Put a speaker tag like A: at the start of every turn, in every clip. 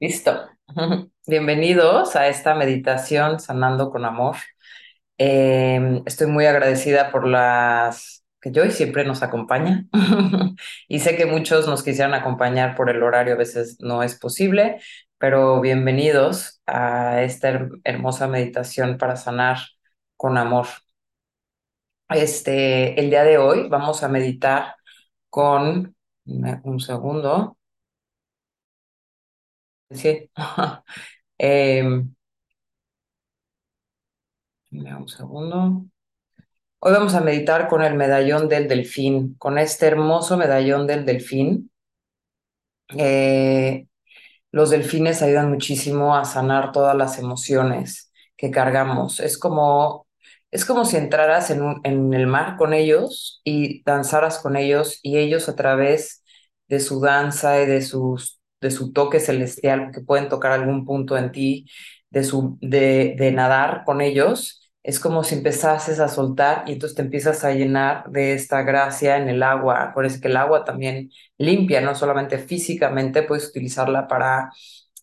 A: Listo. Bienvenidos a esta meditación Sanando con Amor. Eh, estoy muy agradecida por las que yo y siempre nos acompaña. y sé que muchos nos quisieran acompañar por el horario, a veces no es posible, pero bienvenidos a esta her- hermosa meditación para sanar con amor. Este, el día de hoy vamos a meditar con un segundo. Em, un segundo. Hoy vamos a meditar con el medallón del delfín, con este hermoso medallón del delfín. Eh, los delfines ayudan muchísimo a sanar todas las emociones que cargamos. Es como, es como si entraras en, en el mar con ellos y danzaras con ellos y ellos a través de su danza y de, sus, de su toque celestial, que pueden tocar algún punto en ti, de, su, de, de nadar con ellos. Es como si empezases a soltar y entonces te empiezas a llenar de esta gracia en el agua. Acuérdense que el agua también limpia, no solamente físicamente, puedes utilizarla para,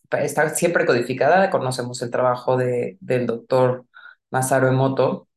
A: para estar siempre codificada. Conocemos el trabajo de, del doctor Masaru Emoto,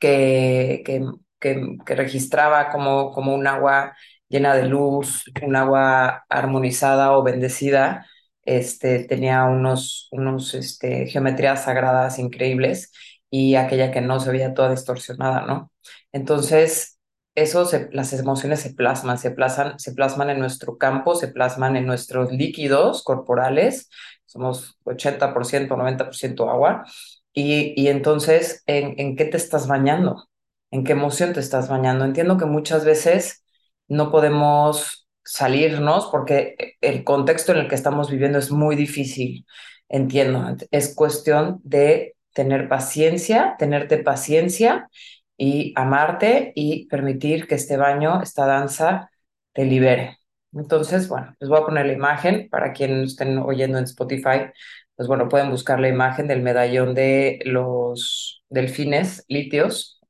A: que, que, que, que registraba como, como un agua llena de luz, un agua armonizada o bendecida, este, tenía unos, unos este, geometrías sagradas increíbles y aquella que no se veía toda distorsionada, ¿no? Entonces, eso las emociones se plasman, se plasman, se plasman en nuestro campo, se plasman en nuestros líquidos corporales, somos 80%, 90% agua, y, y entonces, ¿en, en qué te estás bañando? ¿En qué emoción te estás bañando? Entiendo que muchas veces no podemos salirnos porque el contexto en el que estamos viviendo es muy difícil, entiendo. Es cuestión de tener paciencia, tenerte paciencia y amarte y permitir que este baño, esta danza, te libere. Entonces, bueno, les voy a poner la imagen para quienes estén oyendo en Spotify pues bueno, pueden buscar la imagen del medallón de los delfines litios.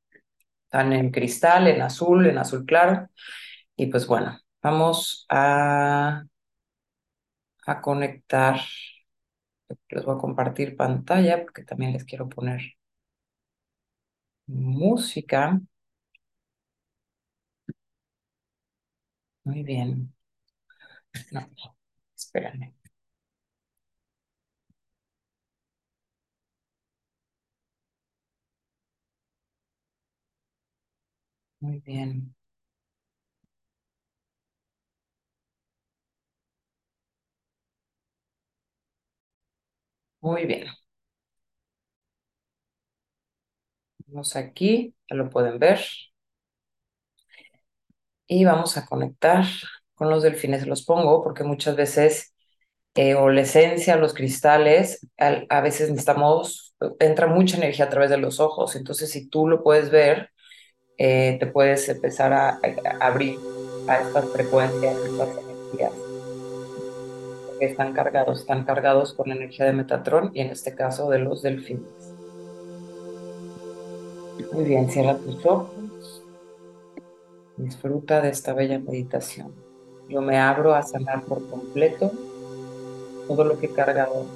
A: Están en cristal, en azul, en azul claro. Y pues bueno, vamos a, a conectar. Les voy a compartir pantalla porque también les quiero poner música. Muy bien. No, espérenme. Muy bien. Muy bien. Vamos aquí, ya lo pueden ver. Y vamos a conectar con los delfines. Los pongo porque muchas veces eh, o la esencia, los cristales, al- a veces necesitamos, entra mucha energía a través de los ojos, entonces si tú lo puedes ver, eh, te puedes empezar a abrir a estas frecuencias, a estas energías, están cargados, están cargados con energía de Metatrón y en este caso de los delfines. Muy bien, cierra tus ojos, disfruta de esta bella meditación. Yo me abro a sanar por completo todo lo que he cargado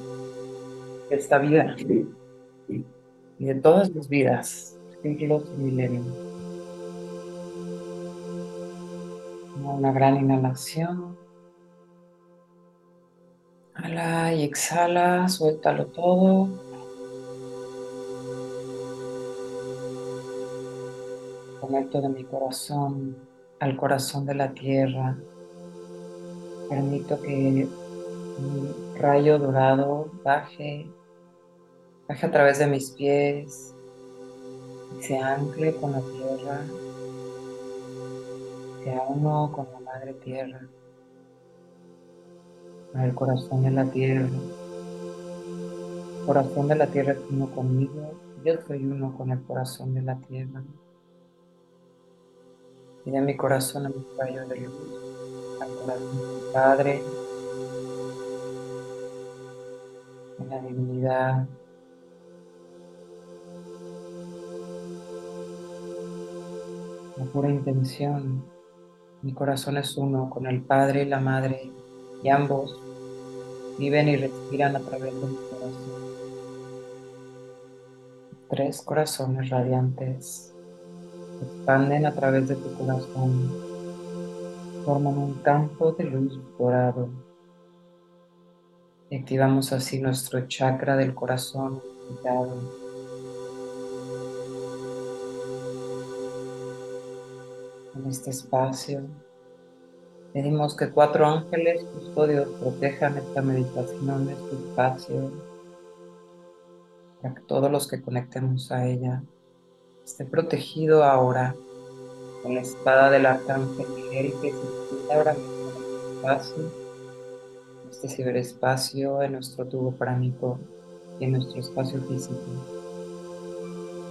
A: de esta vida y de todas mis vidas, siglos y milenios. Una gran inhalación. Inhala y exhala, suéltalo todo. Conecto de mi corazón al corazón de la tierra. Permito que un rayo dorado baje, baje a través de mis pies y se ancle con la tierra, sea uno con la madre tierra, con el corazón de la tierra. El corazón de la tierra es uno conmigo, yo soy uno con el corazón de la tierra. Y de mi corazón a mi rayo de luz, al corazón de mi Padre, en la divinidad. La pura intención. Mi corazón es uno con el Padre y la Madre, y ambos Viven y respiran a través de mi corazón. Tres corazones radiantes expanden a través de tu corazón. Forman un campo de luz dorado. Y activamos así nuestro chakra del corazón En este espacio pedimos que cuatro ángeles custodios protejan esta meditación, este espacio, para que todos los que conectemos a ella esté protegido ahora con la espada del arcángel Miguel que se ahora en este espacio, en este ciberespacio, en nuestro tubo pránico y en nuestro espacio físico.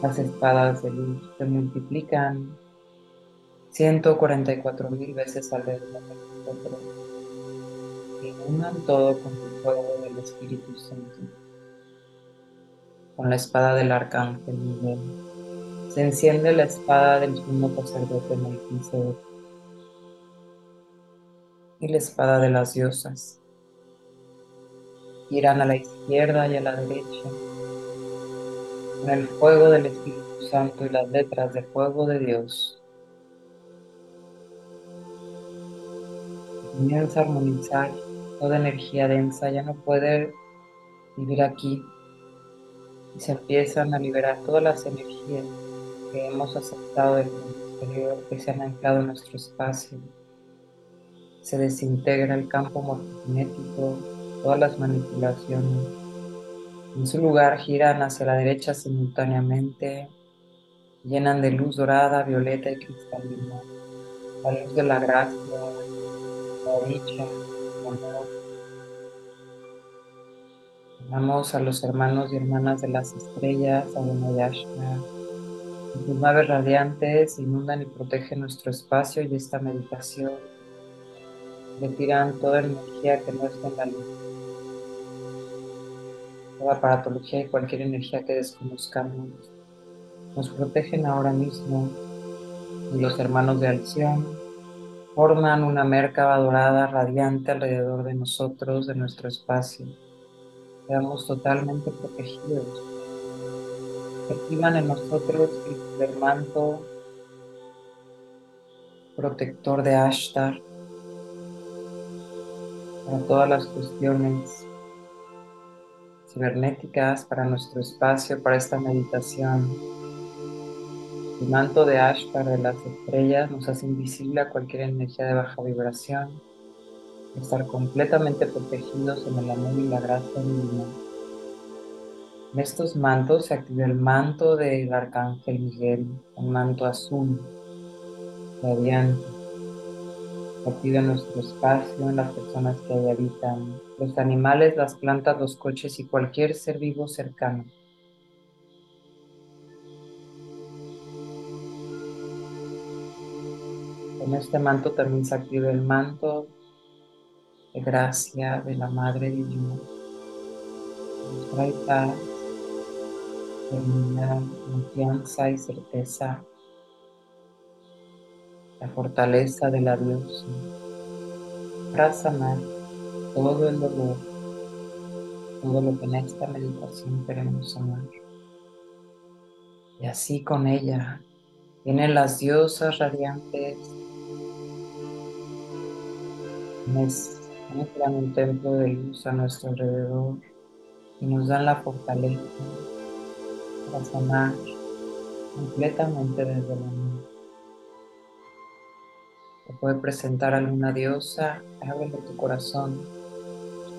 A: Las espadas de luz se multiplican 144 mil veces alrededor de nosotros y unan todo con el fuego del Espíritu Santo. Con la espada del arcángel Miguel. Se enciende la espada del sumo sacerdote Melquisedec. Y la espada de las diosas. Irán a la izquierda y a la derecha. Con el fuego del Espíritu Santo y las letras de fuego de Dios comienza a armonizar toda energía densa, ya no puede vivir aquí y se empiezan a liberar todas las energías que hemos aceptado del exterior, que se han anclado en nuestro espacio. Se desintegra el campo morfogenético, todas las manipulaciones. En su lugar giran hacia la derecha simultáneamente, llenan de luz dorada, violeta y cristalina, la luz de la gracia, la dicha, Amamos a los hermanos y hermanas de las estrellas, a Yashna. Sus naves radiantes inundan y protegen nuestro espacio y esta meditación. Retiran toda energía que no está en la luz. Toda aparatología y cualquier energía que desconozcamos. Nos protegen ahora mismo. Y los hermanos de Alción forman una merca dorada radiante alrededor de nosotros, de nuestro espacio. Quedamos totalmente protegidos. Activan en nosotros el manto protector de Ashtar para todas las cuestiones cibernéticas, para nuestro espacio, para esta meditación. El manto de Ashtar de las estrellas nos hace invisible a cualquier energía de baja vibración, estar completamente protegidos en el amor y la gracia divina. En estos mantos se activa el manto del arcángel Miguel, un manto azul, radiante. Activa nuestro espacio, en las personas que ahí habitan, los animales, las plantas, los coches y cualquier ser vivo cercano. Con este manto también se activa el manto de gracia de la Madre Divina. Nos trae paz, confianza y certeza. La fortaleza de la diosa para sanar todo el dolor, todo lo que en esta meditación queremos sanar. Y así con ella vienen las diosas radiantes en un templo de luz a nuestro alrededor y nos dan la fortaleza para sanar completamente desde la mente. Te puede presentar alguna diosa, ábrele tu corazón.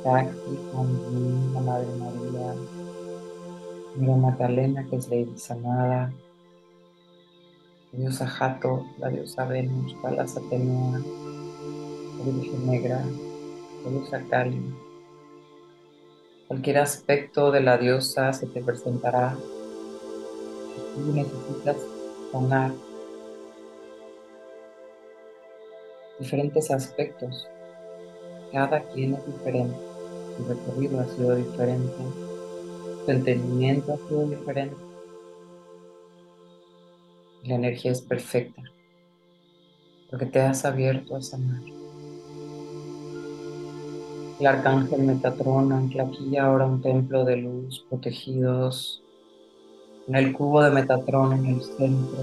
A: Shakti, la Madre María, Mira Magdalena, que es Lady Sanada, la diosa Jato, la diosa Venus, Palas Atenea, Virgen Negra, diosa Kali. Cualquier aspecto de la diosa se te presentará. Tú necesitas sonar diferentes aspectos. Cada quien es diferente. Su recorrido ha sido diferente. Su entendimiento ha sido diferente. La energía es perfecta porque te has abierto a sanar El arcángel Metatrón ancla aquí ahora un templo de luz, protegidos en el cubo de Metatrón en el centro.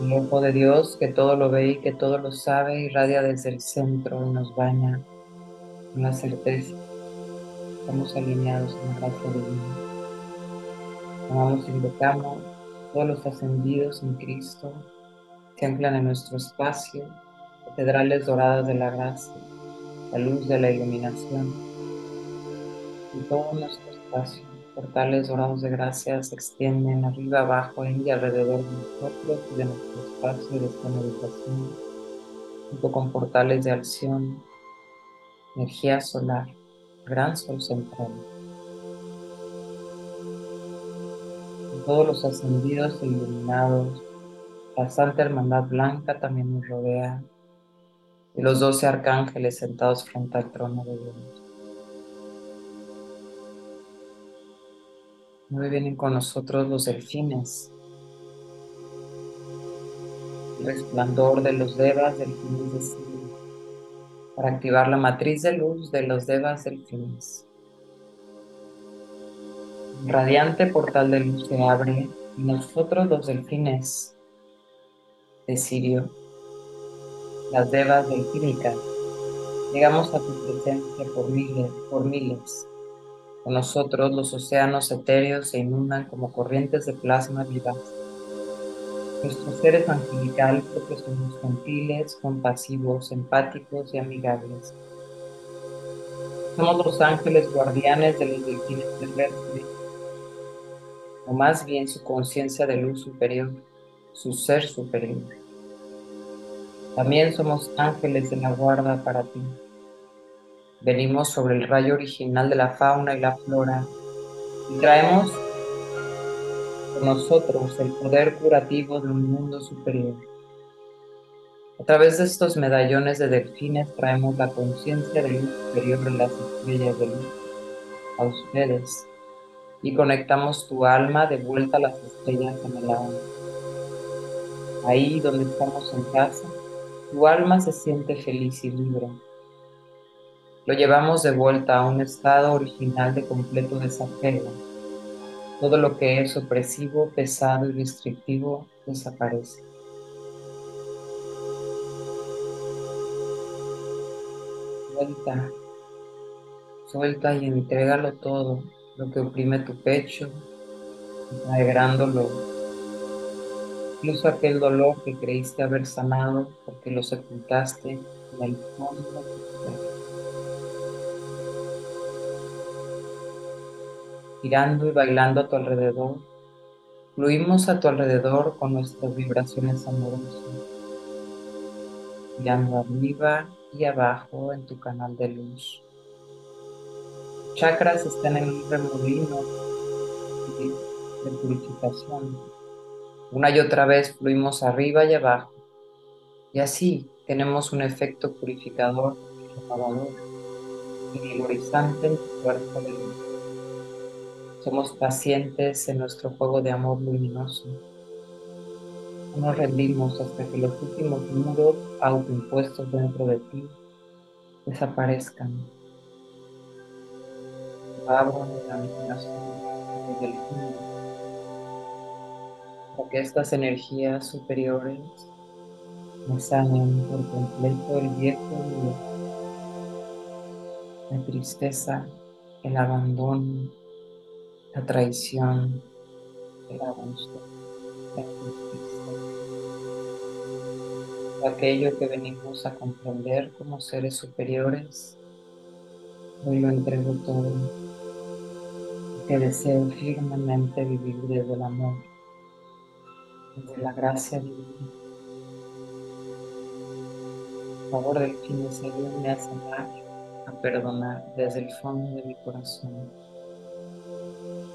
A: El ojo de Dios que todo lo ve y que todo lo sabe irradia desde el centro y nos baña con la certeza. Estamos alineados en la gracia divina. Amamos, invocamos todos los ascendidos en Cristo que anclan en nuestro espacio, catedrales doradas de la gracia, la luz de la iluminación. En todo nuestro espacio, portales dorados de gracia se extienden arriba, abajo, en y alrededor de nosotros y de nuestro espacio de esta meditación, junto con portales de acción, energía solar, gran sol central. todos los ascendidos e iluminados, la Santa Hermandad Blanca también nos rodea, y los doce arcángeles sentados frente al trono de Dios. Muy vienen con nosotros los delfines, el resplandor de los devas delfines de Sirio, para activar la matriz de luz de los devas delfines radiante portal de luz se abre y nosotros los delfines de Sirio, las devas delfínicas, llegamos a tu presencia por miles, por miles. Con nosotros los océanos etéreos se inundan como corrientes de plasma vivaz. Nuestros seres angelicales porque somos gentiles, compasivos, empáticos y amigables. Somos los ángeles guardianes de los delfines terrestres o más bien su conciencia de luz superior, su ser superior. También somos ángeles de la guarda para ti. Venimos sobre el rayo original de la fauna y la flora y traemos con nosotros el poder curativo de un mundo superior. A través de estos medallones de delfines traemos la conciencia de luz superior de las estrellas de luz a ustedes y conectamos tu alma de vuelta a las estrellas en el agua. Ahí donde estamos en casa, tu alma se siente feliz y libre. Lo llevamos de vuelta a un estado original de completo desapego. Todo lo que es opresivo, pesado y restrictivo desaparece. Suelta, suelta y entrégalo todo lo que oprime tu pecho, integrándolo. Incluso aquel dolor que creíste haber sanado porque lo sepultaste en el fondo Girando y bailando a tu alrededor, fluimos a tu alrededor con nuestras vibraciones amorosas, girando arriba y abajo en tu canal de luz chakras están en un remolino de, purificación. Una y otra vez fluimos arriba y abajo. Y así tenemos un efecto purificador, renovador y vigorizante en tu cuerpo de luz. Somos pacientes en nuestro juego de amor luminoso. No nos rendimos hasta que los últimos muros autoimpuestos dentro de ti desaparezcan abro la meditación del para que estas energías superiores me sanen por completo el viejo mundo, la tristeza, el abandono, la traición, el abuso, la aquello que venimos a comprender como seres superiores, hoy lo entrego todo. Que deseo firmemente vivir desde el amor, desde la gracia divina. Por favor del fin de Señor me hace a perdonar desde el fondo de mi corazón.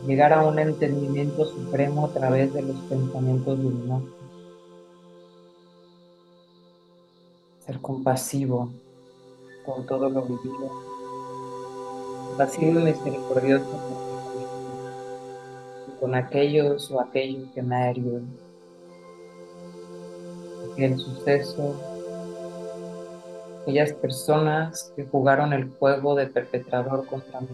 A: Llegar a un entendimiento supremo a través de los pensamientos luminosos. Ser compasivo con todo lo vivido. Compasivo y misericordioso con aquellos o aquello que me ha herido. El suceso aquellas personas que jugaron el juego de perpetrador contra mí.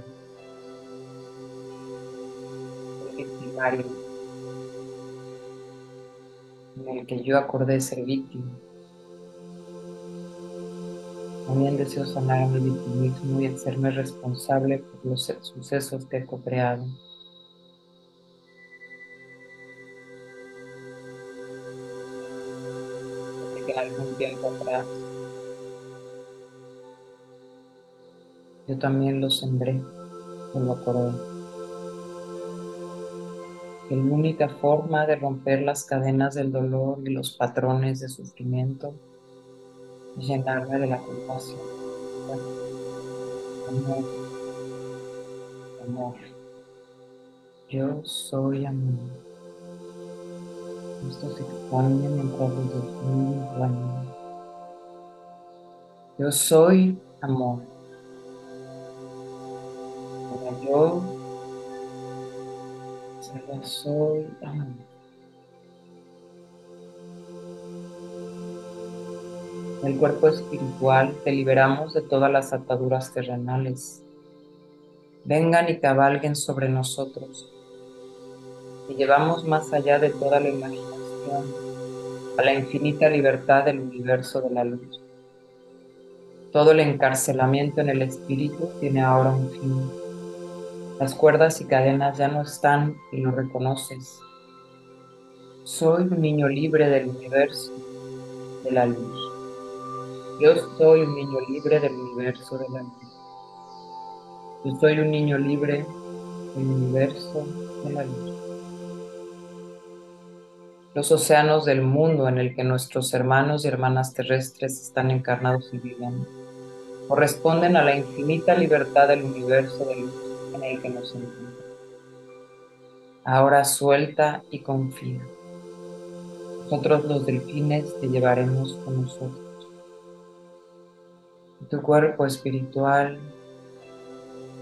A: El victimario en el que yo acordé ser víctima. También deseo sanar mi victimismo y hacerme responsable por los sucesos que he co-creado. Algún tiempo atrás yo también lo sembré, lo acordé. La única forma de romper las cadenas del dolor y los patrones de sufrimiento llenarme de la compasión. Amor. Amor. Yo soy amor. Esto se expone mientras los delfines bañan. Yo soy amor. Ahora yo solo soy amor. En el cuerpo espiritual te liberamos de todas las ataduras terrenales. Vengan y cabalguen sobre nosotros. Y llevamos más allá de toda la imaginación a la infinita libertad del universo de la luz. Todo el encarcelamiento en el espíritu tiene ahora un fin. Las cuerdas y cadenas ya no están y lo reconoces. Soy un niño libre del universo, de la luz. Yo soy un niño libre del universo de la luz. Yo soy un niño libre del universo de la luz. Los océanos del mundo en el que nuestros hermanos y hermanas terrestres están encarnados y viven corresponden a la infinita libertad del universo de luz en el que nos encontramos. Ahora suelta y confía. Nosotros los delfines te llevaremos con nosotros tu cuerpo espiritual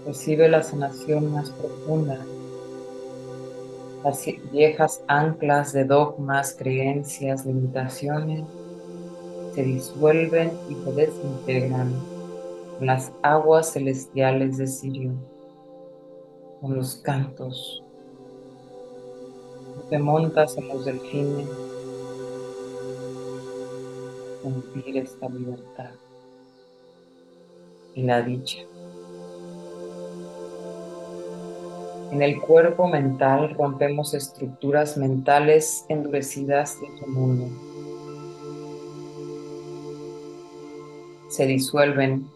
A: recibe la sanación más profunda. Las viejas anclas de dogmas, creencias, limitaciones se disuelven y se desintegran con las aguas celestiales de Sirio, con los cantos. te montas en los delfines, sentir esta libertad y la dicha. En el cuerpo mental rompemos estructuras mentales endurecidas de tu mundo. Se disuelven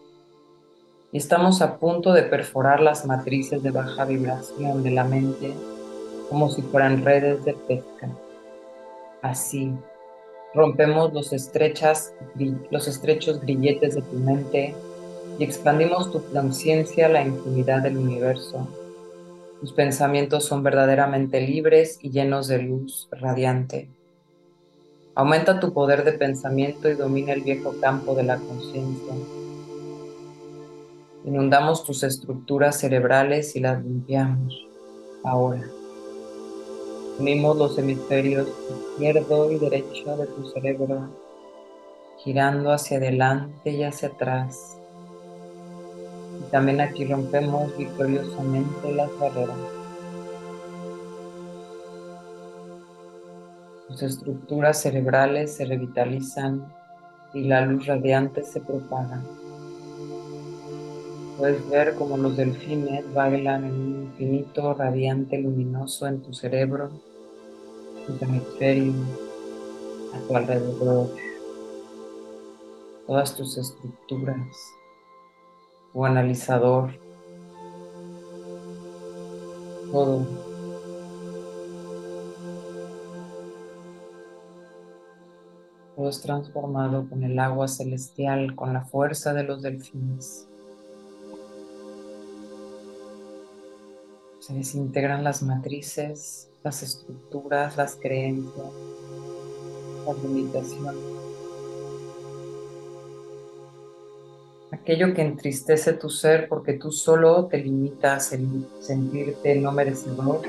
A: y estamos a punto de perforar las matrices de baja vibración de la mente como si fueran redes de pesca. Así, rompemos los, estrechos grilletes de tu mente y expandimos tu conciencia a la infinidad del universo. Tus pensamientos son verdaderamente libres y llenos de luz radiante. Aumenta tu poder de pensamiento y domina el viejo campo de la conciencia. Inundamos tus estructuras cerebrales y las limpiamos. Ahora. Unimos los hemisferios izquierdo y derecho de tu cerebro, girando hacia adelante y hacia atrás también aquí rompemos victoriosamente las barreras. Sus estructuras cerebrales se revitalizan y la luz radiante se propaga. Puedes ver como los delfines bailan en un infinito radiante luminoso en tu cerebro, tu hemisferio, a tu alrededor, todas tus estructuras o analizador. Todo. Todo es transformado con el agua celestial, con la fuerza de los delfines. Se desintegran las matrices, las estructuras, las creencias, las limitaciones. Aquello que entristece tu ser porque tú solo te limitas en sentirte no merecedor,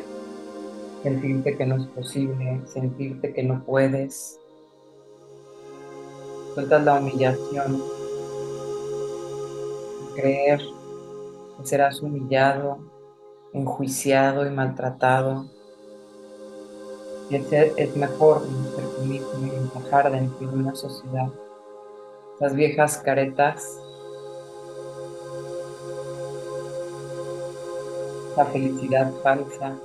A: sentirte que no es posible, sentirte que no puedes. Sueltas la humillación creer que serás humillado, enjuiciado y maltratado. Y es mejor ser tú y encajar dentro de una sociedad. Las viejas caretas, la felicidad falsa,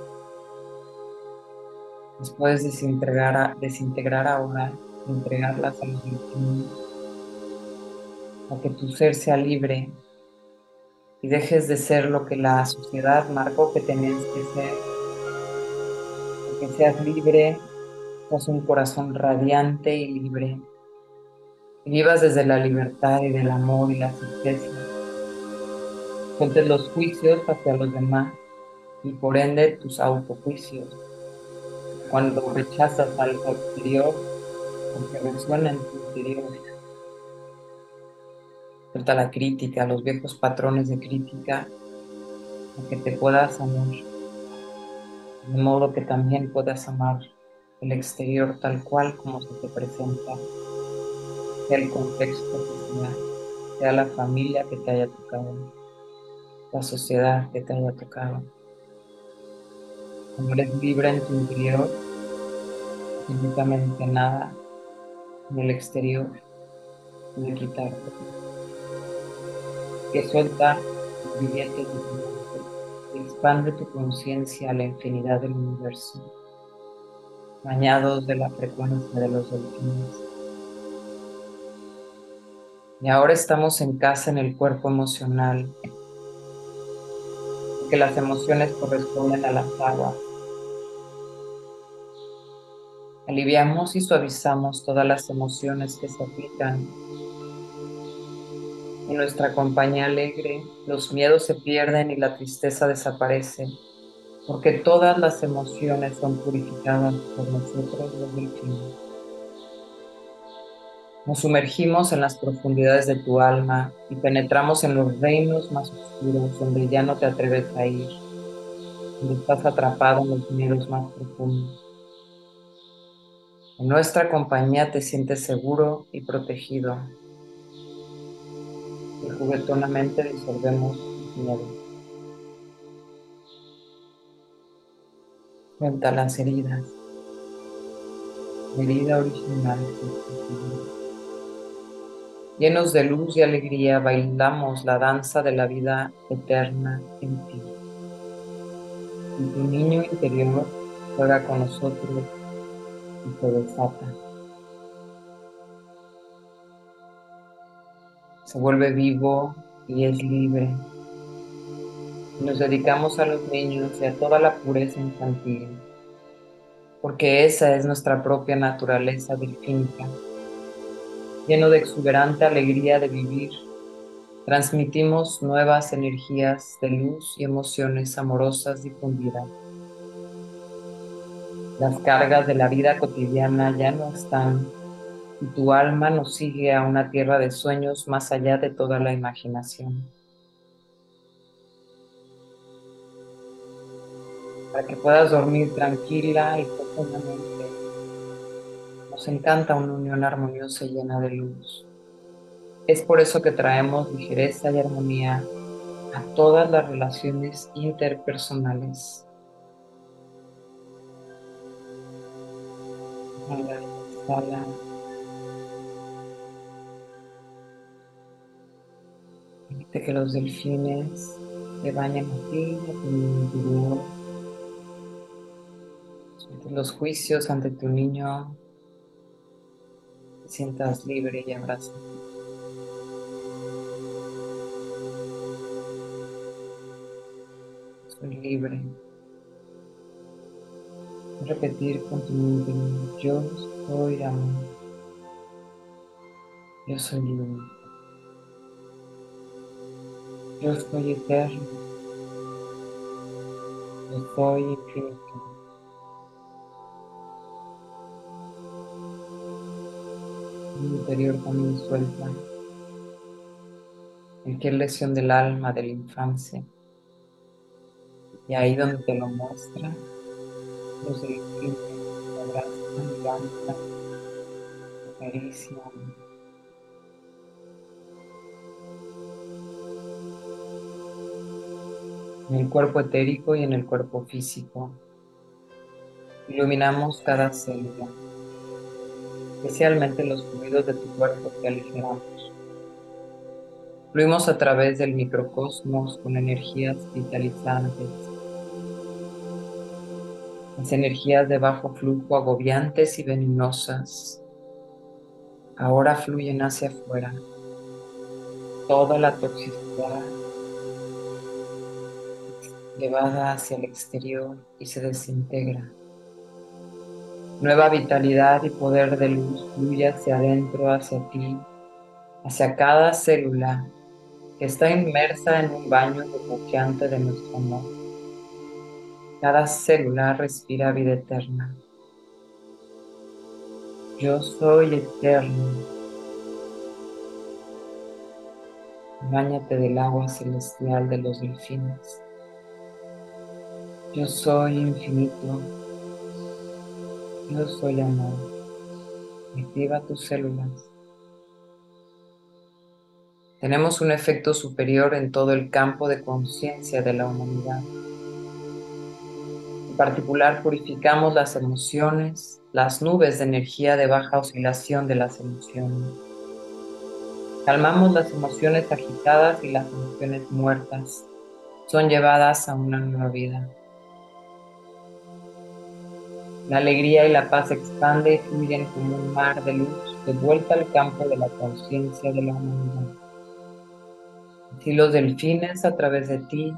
A: las puedes desintegrar, desintegrar ahora, entregarlas a los niños a que tu ser sea libre y dejes de ser lo que la sociedad marcó que tenías que ser. Que seas libre, seas un corazón radiante y libre. Y vivas desde la libertad y del amor y la certeza. Sueltes los juicios hacia los demás y por ende tus autojuicios. Cuando rechazas al exterior, porque resuena en tu interior Suelta la crítica, los viejos patrones de crítica, para que te puedas amar, de modo que también puedas amar el exterior tal cual como se te presenta, sea el contexto que sea, sea la familia que te haya tocado, la sociedad que te haya tocado. Eres libre en tu interior, absolutamente nada en el exterior puede quitarte que suelta de tu expande tu conciencia a la infinidad del universo, bañados de la frecuencia de los delfines. Y ahora estamos en casa en el cuerpo emocional, que las emociones corresponden a las aguas. Aliviamos y suavizamos todas las emociones que se aplican en nuestra compañía alegre, los miedos se pierden y la tristeza desaparece, porque todas las emociones son purificadas por nosotros los delfines. Nos sumergimos en las profundidades de tu alma y penetramos en los reinos más oscuros donde ya no te atreves a ir, donde estás atrapado en los miedos más profundos. En nuestra compañía te sientes seguro y protegido y juguetonamente disolvemos miedo. Cuenta las heridas. Herida original. Llenos de luz y alegría bailamos la danza de la vida eterna en ti. Y tu niño interior juega con nosotros y se desata. se vuelve vivo y es libre. Nos dedicamos a los niños y a toda la pureza infantil, porque esa es nuestra propia naturaleza delfínica, lleno de exuberante alegría de vivir. Transmitimos nuevas energías de luz y emociones amorosas difundidas. Las cargas de la vida cotidiana ya no están y tu alma nos sigue a una tierra de sueños más allá de toda la imaginación. Para que puedas dormir tranquila y profundamente. Nos encanta una unión armoniosa y llena de luz. Es por eso que traemos ligereza y armonía a todas las relaciones interpersonales. De que los delfines te bañen a ti, a tu los juicios ante tu niño. Te sientas libre y abrazo. Soy libre. Repetir con yo soy amor. Yo soy libre. Yo soy eterno. Yo soy infinito. Mi interior también suelta cualquier lesión del alma, de la infancia. Y ahí donde te lo muestra, los delfines te abrazan, levantan, te acarician, en el cuerpo etérico y en el cuerpo físico. Iluminamos cada célula, especialmente los fluidos de tu cuerpo que aligeramos. Fluimos a través del microcosmos con energías vitalizantes, las energías de bajo flujo agobiantes y venenosas. Ahora fluyen hacia afuera. Toda la toxicidad llevada hacia el exterior y se desintegra. Nueva vitalidad y poder de luz fluye hacia adentro, hacia ti, hacia cada célula que está inmersa en un baño burbujeante de nuestro amor. Cada célula respira vida eterna. Yo soy eterno. Báñate del agua celestial de los delfines. Yo soy infinito. Yo soy amor. Activa tus células. Tenemos un efecto superior en todo el campo de conciencia de la humanidad. Particular, purificamos las emociones, las nubes de energía de baja oscilación de las emociones. Calmamos las emociones agitadas y las emociones muertas. Son llevadas a una nueva vida. La alegría y la paz expanden y fluyen como un mar de luz de vuelta al campo de la conciencia de la humanidad. Así los delfines a través de ti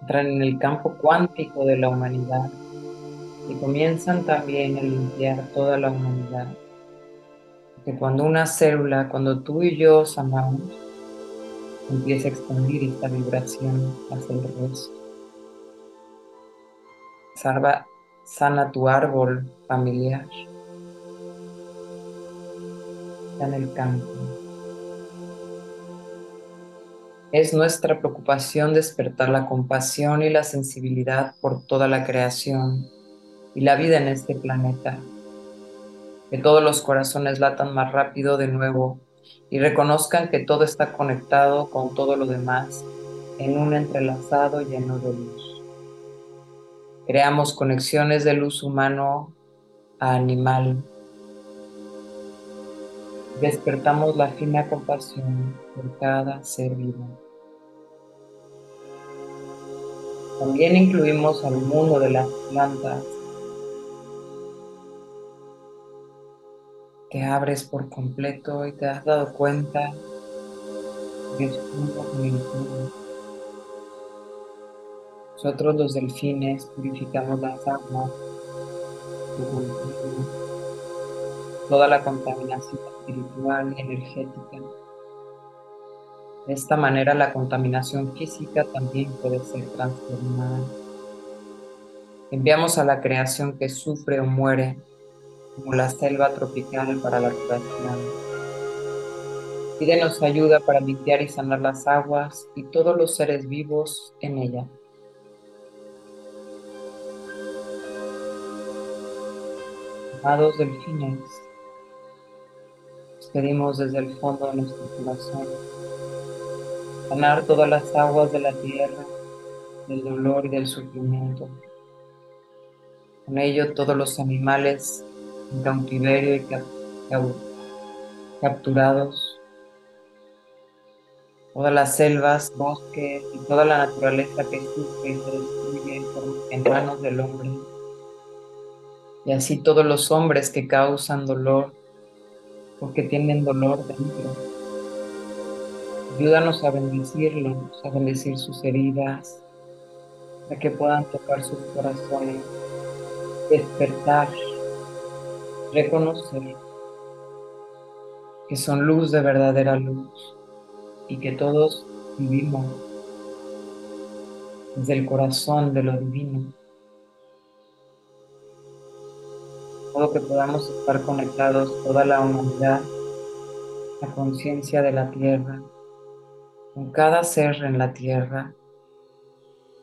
A: entran en el campo cuántico de la humanidad y comienzan también a limpiar toda la humanidad. Que cuando una célula, cuando tú y yo sanamos, empieza a expandir esta vibración hacia el resto. Sana tu árbol familiar. Está en el campo. Es nuestra preocupación despertar la compasión y la sensibilidad por toda la creación y la vida en este planeta. Que todos los corazones latan más rápido de nuevo y reconozcan que todo está conectado con todo lo demás en un entrelazado lleno de luz. Creamos conexiones de luz humano a animal. Despertamos la fina compasión por cada ser vivo. También incluimos al mundo de las plantas. Te abres por completo y te has dado cuenta es uno con nosotros los delfines purificamos las aguas, toda la contaminación espiritual energética. De esta manera la contaminación física también puede ser transformada. Enviamos a la creación que sufre o muere, como la selva tropical para la curación. Pídenos ayuda para limpiar y sanar las aguas y todos los seres vivos en ella. Amados delfines, pedimos desde el fondo de nuestro corazón. Sanar todas las aguas de la tierra, del dolor y del sufrimiento. Con ello todos los animales en cautiverio y capturados, todas las selvas, bosques y toda la naturaleza que sufre y se destruye en manos del hombre. Y así todos los hombres que causan dolor porque tienen dolor dentro. Ayúdanos a bendecirlos, a bendecir sus heridas, para que puedan tocar sus corazones, despertar, reconocer que son luz de verdadera luz y que todos vivimos desde el corazón de lo divino. Que podamos estar conectados toda la humanidad, la conciencia de la tierra, con cada ser en la tierra,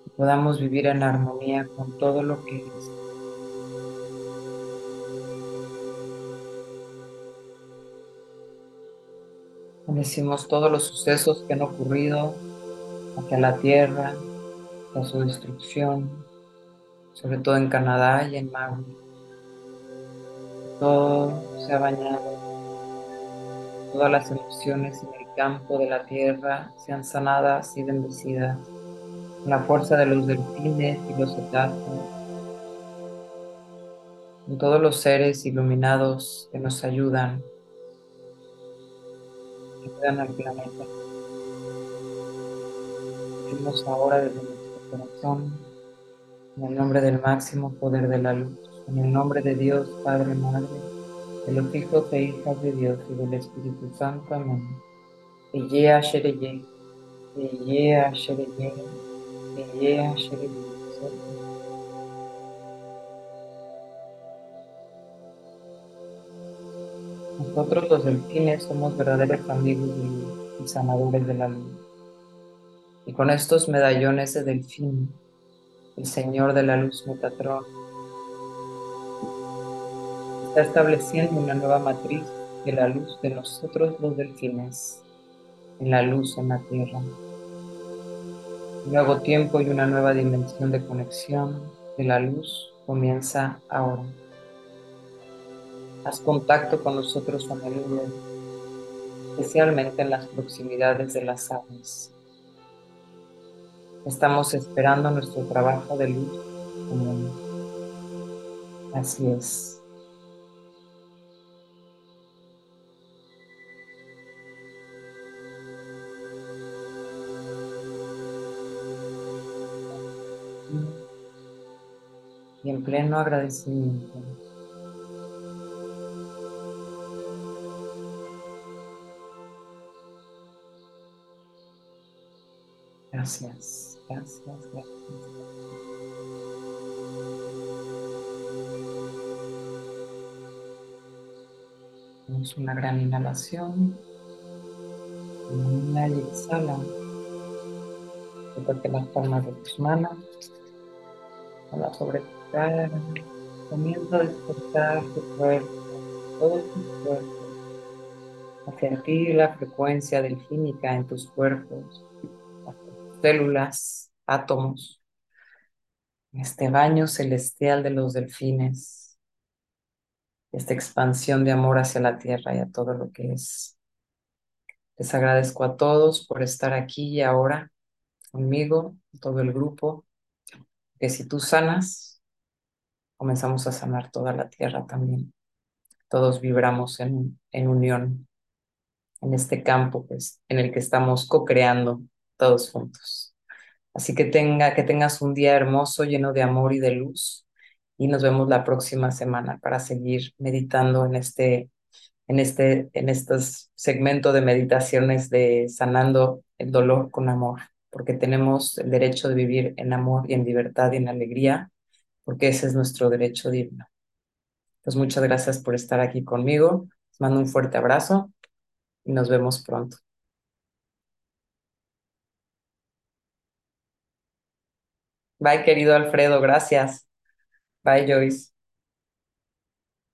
A: y podamos vivir en armonía con todo lo que es. Bendecimos todos los sucesos que han ocurrido hacia la tierra, a su destrucción, sobre todo en Canadá y en Maui. Todo se ha bañado, todas las emociones en el campo de la tierra sean sanadas y bendecidas. La fuerza de los delfines y los cetáceos, con todos los seres iluminados que nos ayudan, que ayudan al planeta. Pedimos ahora desde nuestro corazón, en el nombre del máximo poder de la luz, en el nombre de Dios, Padre, Madre, de los hijos e hijas de Dios y del Espíritu Santo. Amén. Eye Shereye, Eye Shereye, Eye Shereye. Nosotros los delfines somos verdaderos amigos y sanadores de la luz. Y con estos medallones de delfín, el Señor de la Luz Metatrón está estableciendo una nueva matriz de la luz de nosotros los delfines, en la luz en la tierra. Nuevo tiempo y una nueva dimensión de conexión de la luz comienza ahora. Haz contacto con nosotros a menudo, especialmente en las proximidades de las aves. Estamos esperando nuestro trabajo de luz común. Así es. Pleno agradecimiento. Gracias, gracias, gracias. Hacemos una gran inhalación. Inhala y exhala. Las palmas de tus manos. Habla sobre Comienza a despertar tu cuerpo, todo tu cuerpo. A sentir la frecuencia delfínica en tus cuerpos células, átomos, este baño celestial de los delfines, esta expansión de amor hacia la tierra y a todo lo que es. Les agradezco a todos por estar aquí y ahora conmigo, todo el grupo, que si tú sanas, comenzamos a sanar toda la tierra también. Todos vibramos en, en unión en este campo pues, en el que estamos co-creando todos juntos. Así que tenga, que tengas un día hermoso, lleno de amor y de luz. Y nos vemos la próxima semana para seguir meditando en este, en este, en estos segmentos de meditaciones de sanando el dolor con amor, porque tenemos el derecho de vivir en amor y en libertad y en alegría, porque ese es nuestro derecho divino. Pues muchas gracias por estar aquí conmigo. Les mando un fuerte abrazo y nos vemos pronto. Bye, querido Alfredo, gracias. Bye, Joyce.